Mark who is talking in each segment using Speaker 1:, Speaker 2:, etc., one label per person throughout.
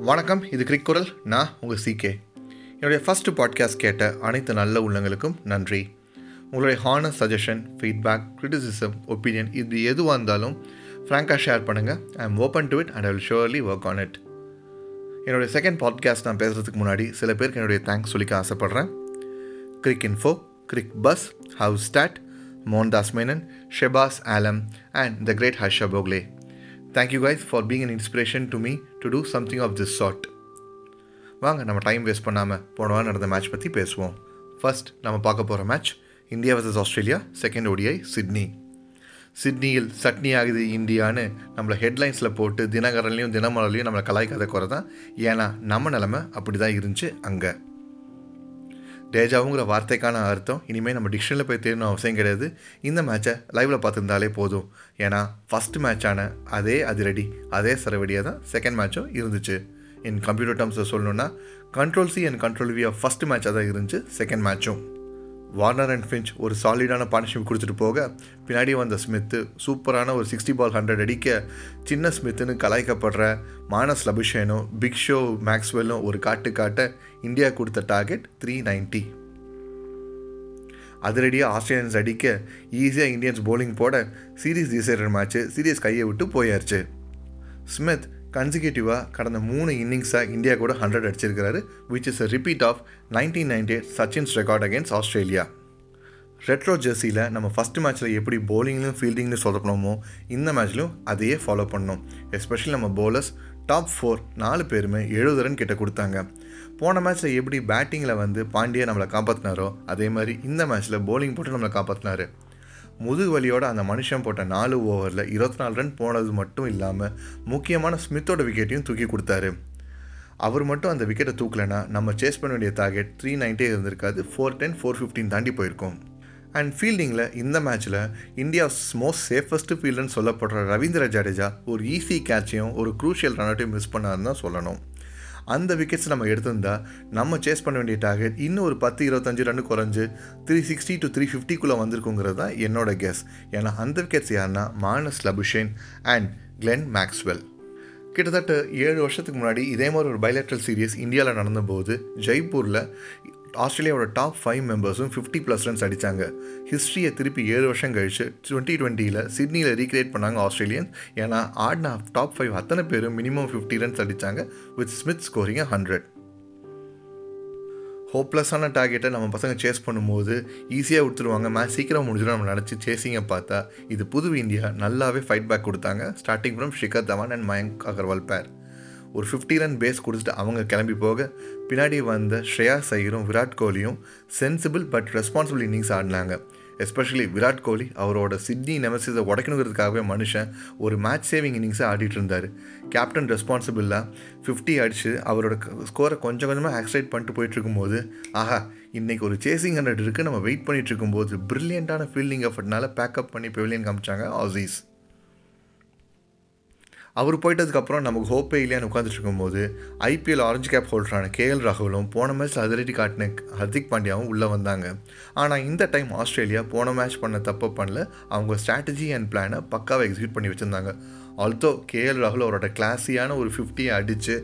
Speaker 1: வணக்கம் இது கிரிக் குரல் நான் உங்கள் சிகே என்னுடைய ஃபஸ்ட்டு பாட்காஸ்ட் கேட்ட அனைத்து நல்ல உள்ளங்களுக்கும் நன்றி. உங்களுடைய honour suggestion feedback criticism opinion இது எதுவாக இருந்தாலும் ஃப்ராங்காக ஷேர் பண்ணுங்கள் I am open to it and I will surely work on it என்னுடைய செகண்ட் பாட்காஸ்ட் நான் பேசுகிறதுக்கு முன்னாடி சில பேருக்கு என்னுடைய தேங்க்ஸ் சொல்லிக்க ஆசைப்பட்றேன். Cricinfo Cricbuzz house stat Mohandas Menon Shebas Alam and the great Harsha Bhogle thank you guys for being an inspiration to me to do something of this sort வாங்க நம்ம டைம் வேஸ்ட் பண்ணாமல் போன வாரம் நடந்த match பற்றி பேசுவோம். First நம்ம பார்க்க போகிற match India versus Australia second ODI Sydney. சிட்னியில் சட்னி ஆகுது இந்தியான்னு நம்மளை ஹெட்லைன்ஸில் போட்டு தினகரன்லையும் தினமலர்லையும் நம்மளை கலாய்க்காத குறை தான். ஏன்னா நம்ம நிலமை அப்படி தான் இருந்துச்சு அங்கே. டேஜாவுங்கிற வார்த்தைக்கான அர்த்தம். இனிமேல் நம்ம டிக்ஷனில் போய் தேடணும் அவசியம் கிடையாது. இந்த மேட்சை லைவில் பார்த்துருந்தாலே போதும். ஏன்னா ஃபஸ்ட் மேட்சான அதே அதிரடி அதே சரவடியாக தான் செகண்ட் மேட்சும் இருந்துச்சு. இன் கம்ப்யூட்டர் டேர்ம்ஸில் சொல்லணுன்னா control C and control V first மேட்சாக தான் இருந்துச்சு செகண்ட் மேட்சும் வார்னர் அண்ட் ஃபின்ச் ஒரு சாலிடான பார்ட்னர்ஷிப் கொடுத்துட்டு போக பின்னாடி வந்த ஸ்மித்து சூப்பரான ஒரு சிக்ஸ்டி பால் ஹண்ட்ரட் அடிக்க சின்ன ஸ்மித்துன்னு கலாய்க்கப்படுற மானஸ் லபிஷேனும் பிக் ஷோ மேக்ஸ்வெல்லும் ஒரு காட்டு காட்ட இந்தியா கொடுத்த டார்கெட் த்ரீ நைன்ட்டி அதிரடியாக ஆஸ்திரேலியன்ஸ் அடிக்க ஈஸியாக இந்தியன்ஸ் போலிங் போட சீரீஸ் டிசைடர் மேட்ச்சு சீரியஸ் கையை விட்டு போயாச்சு. ஸ்மித் கன்சிக்யூட்டிவாக கடந்த மூணு இன்னிங்ஸாக இந்தியா கூட hundred அடிச்சிருக்கிறாரு which is a repeat of nineteen ninety eight Sachin's record against Australia. Retro ஜெர்சியில் நம்ம ஃபஸ்ட் மேட்ச்சில் எப்படி போலிங்லையும் ஃபீல்டிங்லையும் சொல்லப்படணுமோ இந்த மேட்ச்லையும் அதையே ஃபாலோ பண்ணோம். எஸ்பெஷலி நம்ம போலர்ஸ் டாப் ஃபோர் நாலு பேருமே எழுபது ரன் கிட்ட கொடுத்தாங்க. போன மேட்ச்சில் எப்படி பேட்டிங்கில் வந்து பாண்டியா நம்மளை காப்பாற்றினாரோ அதே மாதிரி இந்த மேட்ச்சில் போலிங் போட்டு நம்மளை காப்பாற்றினாரு முதுகு வலியோட அந்த மனுஷன் போட்ட நாலு ஓவரில் இருபத்தி நாலு ரன் போனது மட்டும் இல்லாமல் முக்கியமான ஸ்மித்தோட விக்கெட்டையும் தூக்கி கொடுத்தாரு. அவர் மட்டும் அந்த விக்கெட்டை தூக்கலைன்னா நம்ம சேஸ் பண்ண வேண்டிய டார்கெட் த்ரீ நைன்ட்டே இருந்திருக்காது ஃபோர் டென் ஃபோர் ஃபிஃப்டின் தாண்டி போயிருக்கோம். அண்ட் ஃபீல்டிங்கில் இந்த மேட்ச்சில் இந்தியாஸ் மோஸ்ட் சேஃபஸ்ட்டு ஃபீல்டுன்னு சொல்லப்படுற ரவீந்திர ஜடேஜா ஒரு ஈஸி கேட்சையும் ஒரு க்ரூஷியல் ரன்னட்டையும் மிஸ் பண்ணாருன்னு தான் சொல்லணும். அந்த விக்கெட்ஸ் நம்ம எடுத்திருந்தா நம்ம சேஸ் பண்ண வேண்டிய டார்கெட் இன்னும் ஒரு பத்து இருபத்தஞ்சு ரன் குறைஞ்சு த்ரீ சிக்ஸ்டி டு த்ரீ ஃபிஃப்டிக்குள்ளே வந்திருக்குங்கிறது தான் என்னோட கெஸ் ஏன்னா அந்த விக்கெட்ஸ் யாருன்னா Marnus Labuschagne and Glenn Maxwell கிட்டத்தட்ட ஏழு வருஷத்துக்கு முன்னாடி இதே மாதிரி ஒரு பைலேட்ரல் சீரியஸ் இந்தியாவில் நடந்தபோது ஜெய்ப்பூரில் ஆஸ்திரேலியாவோட டாப் ஃபைவ் மெம்பர்ஸும் ஃபிஃப்டி ப்ளஸ் ரன்ஸ் அடித்தாங்க ஹிஸ்ட்ரியை திருப்பி ஏழு வருஷம் கழிச்சு டுவெண்ட்டி டுவெண்ட்டியில் சிட்னியில் ரீக்ரியேட் பண்ணாங்க ஆஸ்திரேலியன். ஏன்னா ஆடின டாப் ஃபைவ் அத்தனை பேரும் மினிமம் ஃபிஃப்டி ரன்ஸ் அடித்தாங்க வித் ஸ்மித் ஸ்கோரிங் ஹண்ட்ரட் ஹோப்லெஸ்ஸான டார்கெட்டை நம்ம பசங்க சேஸ் பண்ணும்போது ஈஸியாக கொடுத்துருவாங்க மேட்ச் சீக்கிரம் முடிஞ்சிடும் நம்ம நினச்சி சேசிங்கை பார்த்தா இது புது இந்தியா நல்லாவே ஃபைட் பேக் கொடுத்தாங்க. Starting from Shikhar Dhawan and Mayank Agarwal பேர் ஒரு ஃபிஃப்டி ரன் பேஸ் கொடுத்துட்டு அவங்க கிளம்பி போக பின்னாடி வந்த ஸ்ரேயா சையரும் விராட் கோலியும் சென்சிபிள் பட் ரெஸ்பான்சிபிள் இன்னிங்ஸ் ஆடினாங்க. எஸ்பெஷலி விராட் கோலி அவரோட சிட்னி நெமசிஸை உடைக்கணுங்கிறதுக்காகவே மனுஷன் ஒரு மேட்ச் சேவிங் இன்னிங்ஸை ஆடிட்டு இருந்தார். கேப்டன் ரெஸ்பான்சிபிளாக ஃபிஃப்டி அடித்து அவரோட ஸ்கோரை கொஞ்சம் கொஞ்சமாக ஆக்சிலேட் பண்ணிட்டு போயிட்டு இருக்கும்போது ஆஹா இன்றைக்கி ஒரு சேசிங் ஹண்ட்ரட் இருக்குது நம்ம வெயிட் பண்ணிகிட்டு இருக்கும்போது ப்ரில்லியண்ட்டான ஃபீல்டிங் எஃபர்ட்னால பேக்கப் பண்ணி பெவிலியன் காமிச்சாங்க ஆசீஸ் அவர் போயிட்டதுக்கப்புறம் நமக்கு ஹோப்பே இல்லையான்னு உட்காந்துட்டு இருக்கும்போது ஐபிஎல் ஆரஞ்சு கேப் ஹோல்டரான கேஎல் ராகுலும் போன மேட்ச் அதிரடி காட்டின ஹர்திக் பாண்டியாவும் உள்ளே வந்தாங்க. ஆனால் இந்த டைம் ஆஸ்திரேலியா போன மேட்ச் பண்ண தப்பு பண்ணல. அவங்க ஸ்ட்ராட்டஜி அண்ட் பிளானை பக்காவை எக்ஸிக்யூட் பண்ணி வச்சுருந்தாங்க. ஆல்தோ கேஎல் ராகுல் அவரோட கிளாஸியான ஒரு ஃபிஃப்டியை அடித்து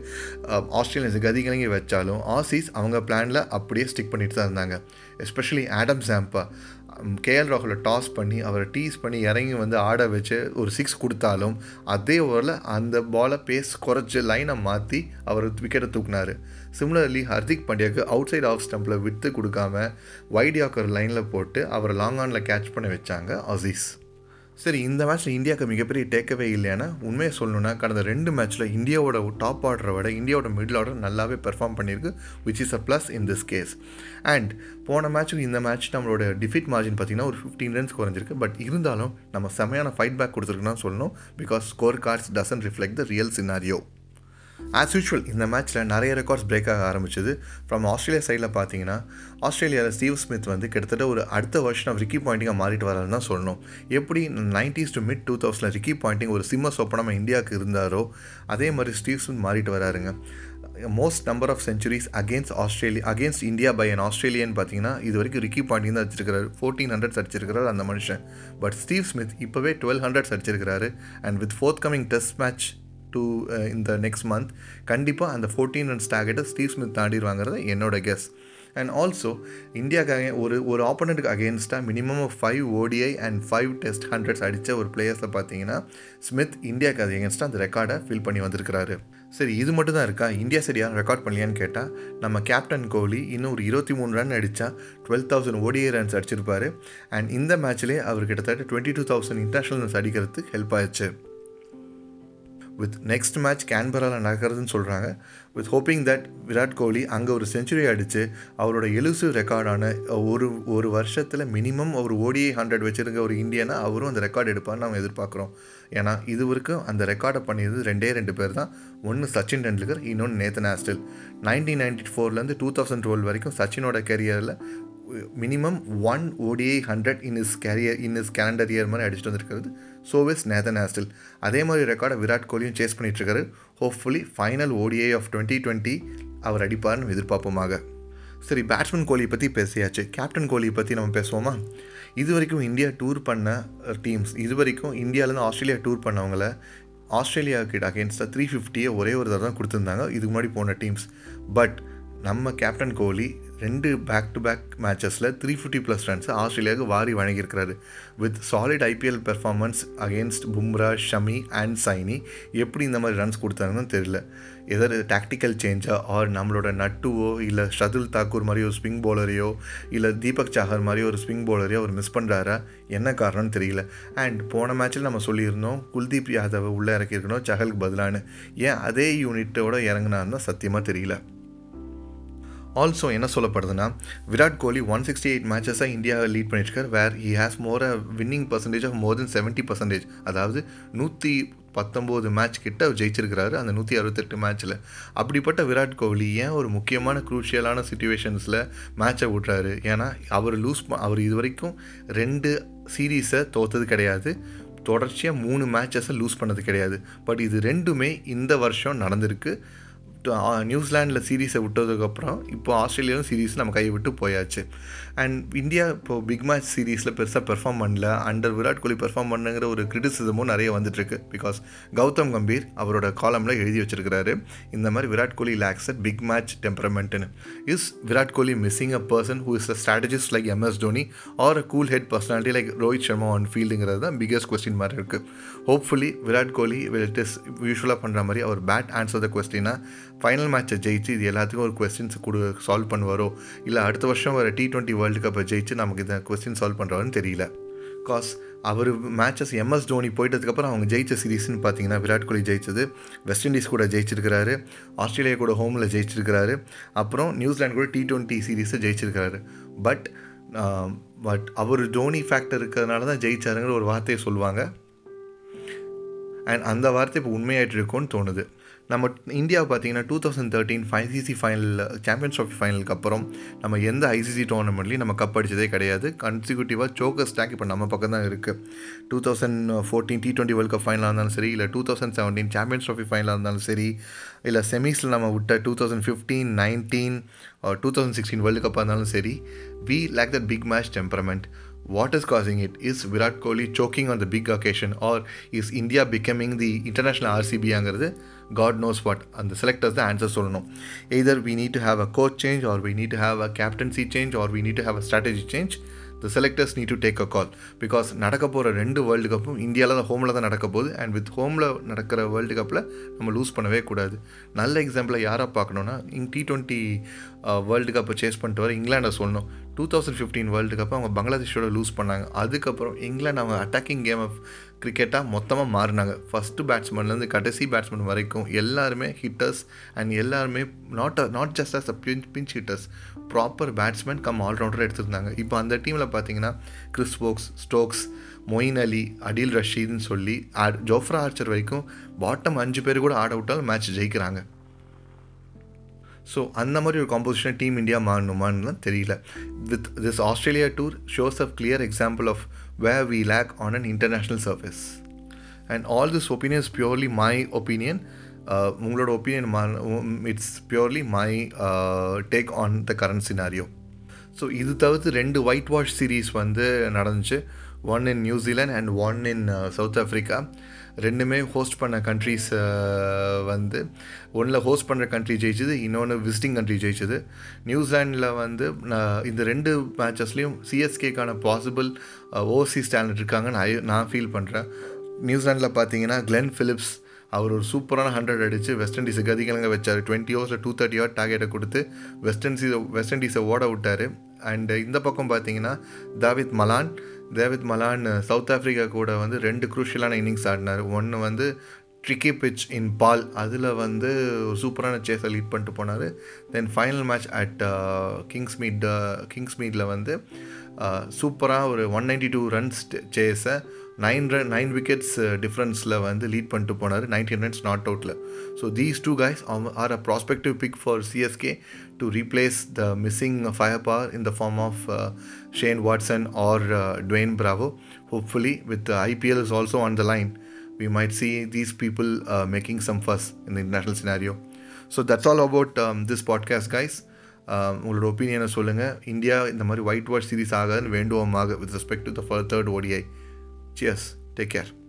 Speaker 1: ஆஸ்திரேலியன்ஸ் கதிகலங்கி வச்சாலும் ஆசீஸ் அவங்க பிளானில் அப்படியே ஸ்டிக் பண்ணிட்டு தான் இருந்தாங்க. எஸ்பெஷலி ஆடம் சாம்பா கேஎல் ராகுலை டாஸ் பண்ணி அவரை டீஸ் பண்ணி இறங்கி வந்து ஆட வச்சு ஒரு சிக்ஸ் கொடுத்தாலும் அதே ஓவரில் அந்த பாலை பேஸ் குறைச்சி லைனை மாற்றி அவர் விக்கெட்டை தூக்குனார். சிமிலர்லி ஹர்திக் பாண்டியாவுக்கு அவுட் சைட் ஆஃப் ஸ்டம்பில் விற்று கொடுக்காம வைட் யாக்கர் லைனில் போட்டு அவரை லாங் ஆனில் கேட்ச் பண்ண வச்சாங்க அசீஸ் சரி இந்த மேட்ச்சில் இந்தியாவுக்கு மிகப்பெரிய டேக்கவே இல்லையானா உண்மையை சொல்லணும்னா கடந்த ரெண்டு மேட்ச்சில் இந்தியாவோட டாப் ஆர்டரை விட இந்தியாவோட மிடில் ஆர்டர் நல்லாவே பெர்ஃபார்ம் பண்ணியிருக்கு which is a plus in this case and போன மேட்ச்சுக்கு இந்த மேட்ச் நம்மளோட டிஃபிட் மார்ஜின் பார்த்திங்கன்னா ஒரு ஃபிஃப்டீன் ரன்ஸ் குறைஞ்சிருக்கு. பட் இருந்தாலும் நம்ம செமையான ஃபைட் பேக் கொடுத்துருக்குன்னு சொல்லணும் because score cards doesn't reflect the real scenario as usual இந்த மேட்ச்சில் நிறைய ரெக்கார்ட்ஸ் பிரேக் ஆக ஆரம்பிச்சது. ஃப்ரம் ஆஸ்திரேலியா சைடில் பார்த்தீங்கன்னா ஆஸ்திரேலியாவில் ஸ்டீவ் ஸ்மித் வந்து கிட்டத்தட்ட ஒரு அடுத்த வருஷம் ஆஃப் ரிக்கி பாயிண்டிங்காக மாறிட்டு வராருன்னு தான் சொல்லணும். எப்படி nineties to mid two thousand Ricky Ponting ஒரு சிம்ம சொப்பனமாக இந்தியாவுக்கு இருந்தாரோ அதே மாதிரி ஸ்டீவ் ஸ்மித் மாறிட்டு வராருங்க. Most number of centuries against Australia against India by an Australian பார்த்தீங்கன்னா இது வரைக்கும் ரிக்கி பாண்டிங் தான் அடிச்சிருக்காரு ஃபோர்டீன் ஹண்ட்ரட்ஸ் அடிச்சிருக்கிறார் அந்த மனுஷன். பட் ஸ்டீவ் ஸ்மித் இப்போவே twelve hundreds அடிச்சிருக்கிறாரு. And with forthcoming test match to இந்த நெக்ஸ்ட் மந்த் கண்டிப்பாக அந்த ஃபோர்டீன் ரன்ஸ் டார்கெட்டை ஸ்டீவ் ஸ்மித் தாண்டிடுவாங்கிறது என்னோட கெஸ் அண்ட் ஆல்சோ இந்தியாவுக்கு ஒரு ஒரு ஆப்போனண்ட்டுக்கு அகேன்ஸ்டாக minimum five ODI and five test hundreds அடித்த ஒரு பிளேயர்ஸில் பார்த்தீங்கன்னா ஸ்மித் இந்தியாவுக்கு அது அகேன்ஸ்டாக அந்த ரெக்கார்டை ஃபில் பண்ணி வந்திருக்கிறாரு. சரி இது மட்டும் தான் இருக்கா? இந்தியா சரியாக ரெக்கார்ட் பண்ணலையான்னு கேட்டால் நம்ம கேப்டன் கோலி இன்னும் ஒரு இருபத்தி மூணு ரன் அடித்தா டுவெல் தௌசண்ட் ஓடிஐ ரன்ஸ் அடிச்சிருப்பாரு. அண்ட் இந்த மேட்ச்லேயே அவர் கிட்டத்தட்ட twenty two thousand international runs அடிக்கிறதுக்கு ஹெல்ப் ஆயிடுச்சு. வித் நெக்ஸ்ட் மேட்ச் கேன்பராவில் நடக்கிறதுன்னு சொல்கிறாங்க with hoping that Virat Kohli அங்கே ஒரு செஞ்சுரி அடித்து அவரோட எலுசிவ் ரெக்கார்டான ஒரு ஒரு வருஷத்தில் மினிமம் ஒரு ஓடிஐ ஹண்ட்ரட் வச்சுருக்க ஒரு இந்தியனா அவரும் அந்த ரெக்கார்டு எடுப்பார்னு நம்ம எதிர்பார்க்குறோம். ஏன்னா இது வரைக்கும் அந்த ரெக்கார்டை பண்ணியது ரெண்டே ரெண்டு பேர் தான். ஒன்று சச்சின் டெண்டுல்கர் இன்னொன்று நேத்தன் ஆஸ்டில். நைன்டீன் நைன்டி ஃபோர்லேருந்து டூ தௌசண்ட் டுவெல் வரைக்கும் சச்சினோட கெரியரில் minimum one ODI hundred in his career in his calendar year மாதிரி அடிச்சுட்டு வந்திருக்கிறது. சோவேஸ் நேதன் ஆஸ்டில் அதே மாதிரி ரெக்கார்டை விராட் கோலியும் chase பண்ணிகிட்ருக்காரு hopefully final ODI of twenty twenty அவர் அடிப்பார்னு எதிர்பார்ப்போமாக. சரி பேட்ஸ்மேன் கோலியை பற்றி பேசியாச்சு. கேப்டன் கோலியை பற்றி நம்ம பேசுவோமா? இது வரைக்கும் இந்தியா டூர் பண்ண டீம்ஸ் இது வரைக்கும் இந்தியாவிலேருந்து ஆஸ்திரேலியா டூர் பண்ணவங்கள ஆஸ்திரேலியாவுக்கு அகேன்ஸ்டாக த்ரீ ஃபிஃப்டியை ஒரே ஒரு தடவை தான் கொடுத்துருந்தாங்க. இதுக்கு முன்னாடி போன டீம்ஸ் பட் நம்ம கேப்டன் கோலி ரெண்டு பேக் டு பேக் மேட்சஸில் த்ரீ ஃபிஃப்டி ப்ளஸ் ரன்ஸை ஆஸ்திரேலியாவுக்கு வாரி வழங்கியிருக்கிறாரு. With solid IPL performance against Bumrah Shami and Saini எப்படி இந்த மாதிரி ரன்ஸ் கொடுத்தாங்கன்னு தெரியல. எதாவது டாக்டிக்கல் சேஞ்சா ஆர் நம்மளோட நட்டுவோ இல்லை ஷதுல் தாக்கூர் மாதிரி ஒரு ஸ்விங் போலரையோ இல்லை தீபக் சாகர் மாதிரி ஒரு ஸ்விங் போலரையோ அவர் மிஸ் பண்ணுறாரா என்ன காரணம்னு தெரியல. அண்ட் போன மேட்ச்சில் நம்ம சொல்லியிருந்தோம் குல்தீப் யாதவை உள்ளே இறக்கியிருக்கணும் சஹலுக்கு பதிலான்னு. ஏன் அதே யூனிட்டோட இறங்கினாருன்னா சத்தியமாக தெரியல. ஆல்சோ என்ன சொல்லப்படுதுன்னா Virat Kohli one sixty eight மேட்சஸாக இந்தியாவை லீட் பண்ணியிருக்கார். Where he has more a winning percentage of more than seventy percentage அதாவது நூற்றி பத்தொம்போது மேட்ச் கிட்ட ஜெயிச்சிருக்கிறாரு அந்த நூற்றி அறுபத்தெட்டு மேட்ச்சில் அப்படிப்பட்ட விராட் கோலி ஏன் ஒரு முக்கியமான குரூஷியலான சுச்சுவேஷன்ஸில் மேட்சை விட்றாரு ஏன்னா அவர் லூஸ் அவர் இது வரைக்கும் ரெண்டு சீரீஸை தோத்தது கிடையாது. தொடர்ச்சியாக மூணு மேட்சஸை லூஸ் பண்ணது கிடையாது. பட் இது ரெண்டுமே இந்த வருஷம் நடந்திருக்கு. நியூசிலாண்டில் சீரீஸை விட்டதுக்கப்புறம் இப்போ ஆஸ்திரேலியாவும் சீரீஸ் நம்ம கையை விட்டு போயாச்சு. அண்ட் இந்தியா இப்போது பிக் மேட்ச் சீரீஸில் பெருசாக பெர்ஃபார்ம் பண்ணல. அண்டர் விராட் கோலி பெர்ஃபார்ம் பண்ணுங்கிற ஒரு கிரிட்டிசிசமும் நிறைய வந்துட்டுருக்கு. பிகாஸ் கௌதம் கம்பீர் அவரோட காலமில் எழுதி வச்சிருக்கிறாரு இந்த மாதிரி Virat Kohli lacks at big match டெம்பரமெண்ட்னு is Virat Kohli missing a person who is a strategist like MS Dhoni or a cool head personality like Rohit Sharma on ஃபீல்டுங்கிறது தான் பிக்கஸ்ட் கொஸ்டின் மாதிரி இருக்குது hopefully Virat Kohli it is யூஸ்வலாக பண்ணுற மாதிரி அவர் bat answer the கொஸ்டினாக final மேட்சை ஜெயிச்சு இது எல்லாத்துக்கும் ஒரு கொஸ்டின்ஸ் கொடு சால்வ் பண்ணுவாரோ? இல்லை அடுத்த வருஷம் வர டி ட்வெண்ட்டி வேர்ல்டு கப்பை ஜெயிச்சு நமக்கு இதை கொஸ்டின் சால்வ் பண்ணுறாருன்னு தெரியல. காஸ் அவர் மேட்சஸ் எம்எஸ் தோனி போயிட்டதுக்கப்புறம் அவங்க ஜெயிச்ச சீரீஸ்னு பார்த்தீங்கன்னா விராட் கோலி ஜெயிச்சது வெஸ்ட் இண்டீஸ் கூட ஜெயிச்சிருக்கிறாரு ஆஸ்திரேலியா கூட ஹோமில் ஜெயிச்சிருக்கிறாரு அப்புறம் நியூசிலாந்து கூட டி ட்வெண்ட்டி சீரீஸை ஜெயிச்சிருக்கிறாரு. பட் பட் அவர் தோனி ஃபேக்டர் இருக்கிறதுனால தான் ஜெயிச்சாருங்கிற ஒரு வார்த்தையை சொல்லுவாங்க. அண்ட் அந்த வார்த்தை இப்போ உண்மையாயிட்டு இருக்கும்னு தோணுது. நம்ம இந்தியாவை பார்த்தீங்கன்னா டூ தௌசண்ட் தேர்ட்டீன் ஃபைசிசி ஃபைனலில் சாம்பியன்ஸ் ட்ராஃபி ஃபைனலுக்கு அப்புறம் நம்ம எந்த ஐசிசி டோர்னமெண்ட்லையும் நம்ம கப் அடித்ததே கிடையாது. கன்சிக்யூட்டிவாக சோக்கர் ஸ்டாக் இப்போ நம்ம பக்கம் தான் இருக்குது two thousand fourteen T twenty world cup ஃபைனலாக இருந்தாலும் சரி இல்லை two thousand seventeen champions trophy ஃபைனலாக இருந்தாலும் சரி இல்லை செமிஸில் நம்ம விட்ட two thousand fifteen nineteen two thousand sixteen world கப்பாக இருந்தாலும் சரி we lack that big match temperament what is causing it is virat kohli choking on the big occasion or is india becoming the international rcb angiradhu god knows what and the selectors the answer சொல்லணும் either we need to have a coach change or we need to have a captaincy change or we need to have a strategy change the selectors need to take a call because நடக்க போகிற ரெண்டு world கப்பும் இந்தியாவில் தான் ஹோமில் தான் நடக்க போகுது. And with ஹோமில் நடக்கிற வேர்ல்டு கப்பில் நம்ம லூஸ் பண்ணவே கூடாது. நல்ல எக்ஸாம்பிளை யாராக பார்க்கணுன்னா இங் டி டுவெண்ட்டி வேர்ல்டு கப்பை சேஸ் பண்ணிட்டு வர இங்கிலாண்டை சொல்லணும். டூ தௌசண்ட் ஃபிஃப்டீன் வேர்ல்டு கப்பை அவங்க பங்களாதேஷோட லூஸ் பண்ணாங்க. அதுக்கப்புறம் இங்கிலாந்து அவங்க அட்டாக்கிங் கேம் ஆஃப் கிரிக்கெட்டாக மொத்தமாக மாறினாங்க. ஃபஸ்ட்டு பேட்ஸ்மேன்லேருந்து கடைசி பேட்ஸ்மேன் வரைக்கும் எல்லாருமே ஹிட்டர்ஸ் அண்ட் எல்லாருமே not not just as a pinch pinch hitters proper batsman cum allrounder எடுத்திருந்தாங்க. இப்போ அந்த டீமில் பார்த்தீங்கன்னா Chris Woakes Stokes Moeen Ali Adil ரஷீத்னு சொல்லி ஆட் ஜோஃப்ரா ஆர்ச்சர் வரைக்கும் பாட்டம் அஞ்சு பேர் கூட ஆட விட்டாலும் மேட்ச் ஜெயிக்கிறாங்க. ஸோ அந்த மாதிரி ஒரு காம்போசிஷன் டீம் இந்தியா மாறணுமான்னு தெரியல. With this Australia tour shows a clear example of where we lakh on an international service and all this opinion is purely my opinion உங்களோட opinion it's purely my take on the current scenario so இது தவிர்த்து ரெண்டு white wash series வந்து நடந்துச்சு. One in New Zealand and one in South Africa ரெண்டுமே host பண்ண countries uh, வந்து. ஒன்றில் ஹோஸ்ட் பண்ணுற கண்ட்ரி ஜெயிச்சது இன்னொன்று விசிட்டிங் கண்ட்ரி ஜெயிச்சது. நியூசிலாண்டில் வந்து நான் இந்த ரெண்டு மேட்சஸ்லேயும் சிஎஸ்கேக்கான பாசிபிள் ஓவர்சீஸ் டேலண்ட் இருக்காங்கன்னு நான் நான் ஃபீல் பண்ணுறேன் நியூசிலாண்டில் பார்த்தீங்கன்னா கிளென் ஃபிலிப்ஸ் அவர் ஒரு சூப்பரான ஹண்ட்ரட் அடித்து வெஸ்ட் இண்டீஸை கதிகலங்க வச்சார். டுவெண்ட்டி ஓவர்ஸில் டூ தேர்ட்டி ஓவர் டார்கெட்டை கொடுத்து வெஸ்ட் இண்டீஸை வெஸ்ட் இண்டீஸை ஓட விட்டார். அண்ட் இந்த பக்கம் பார்த்தீங்கன்னா Dawid Malan Dawid Malan South Africa கூட வந்து ரெண்டு குரூஷியலான இன்னிங்ஸ் ஆடினார். ஒன்று வந்து ட்ரிக்கி பிச் இன் பால் அதில் வந்து சூப்பரான சேஸை லீட் பண்ணிட்டு போனார். Then final match at Kingsmead Kings மீட்டில் வந்து uh, சூப்பராக ஒரு ஒன் நைன்டி டூ ரன்ஸ் சேஸை நைன் ரன் நைன் விக்கெட்ஸ் டிஃப்ரென்ஸில் வந்து லீட் பண்ணிட்டு போனார். நைன்டீன் ரன்ஸ் நாட் அவுட்டில் so these two guys are a prospective pick for CSK to replace the missing firepower in the form of Shane Watson or Dwayne Bravo hopefully with IPL is also on the line we might see these people uh, making some fuss in the international scenario. So that's all about um, this podcast, guys. Um, உங்களோட ஒப்பீனியனை சொல்லுங்கள் India இந்த மாதிரி white wash series ஆகாதுன்னு வேண்டுவோமாக with respect to the third ODI Cheers. Take care.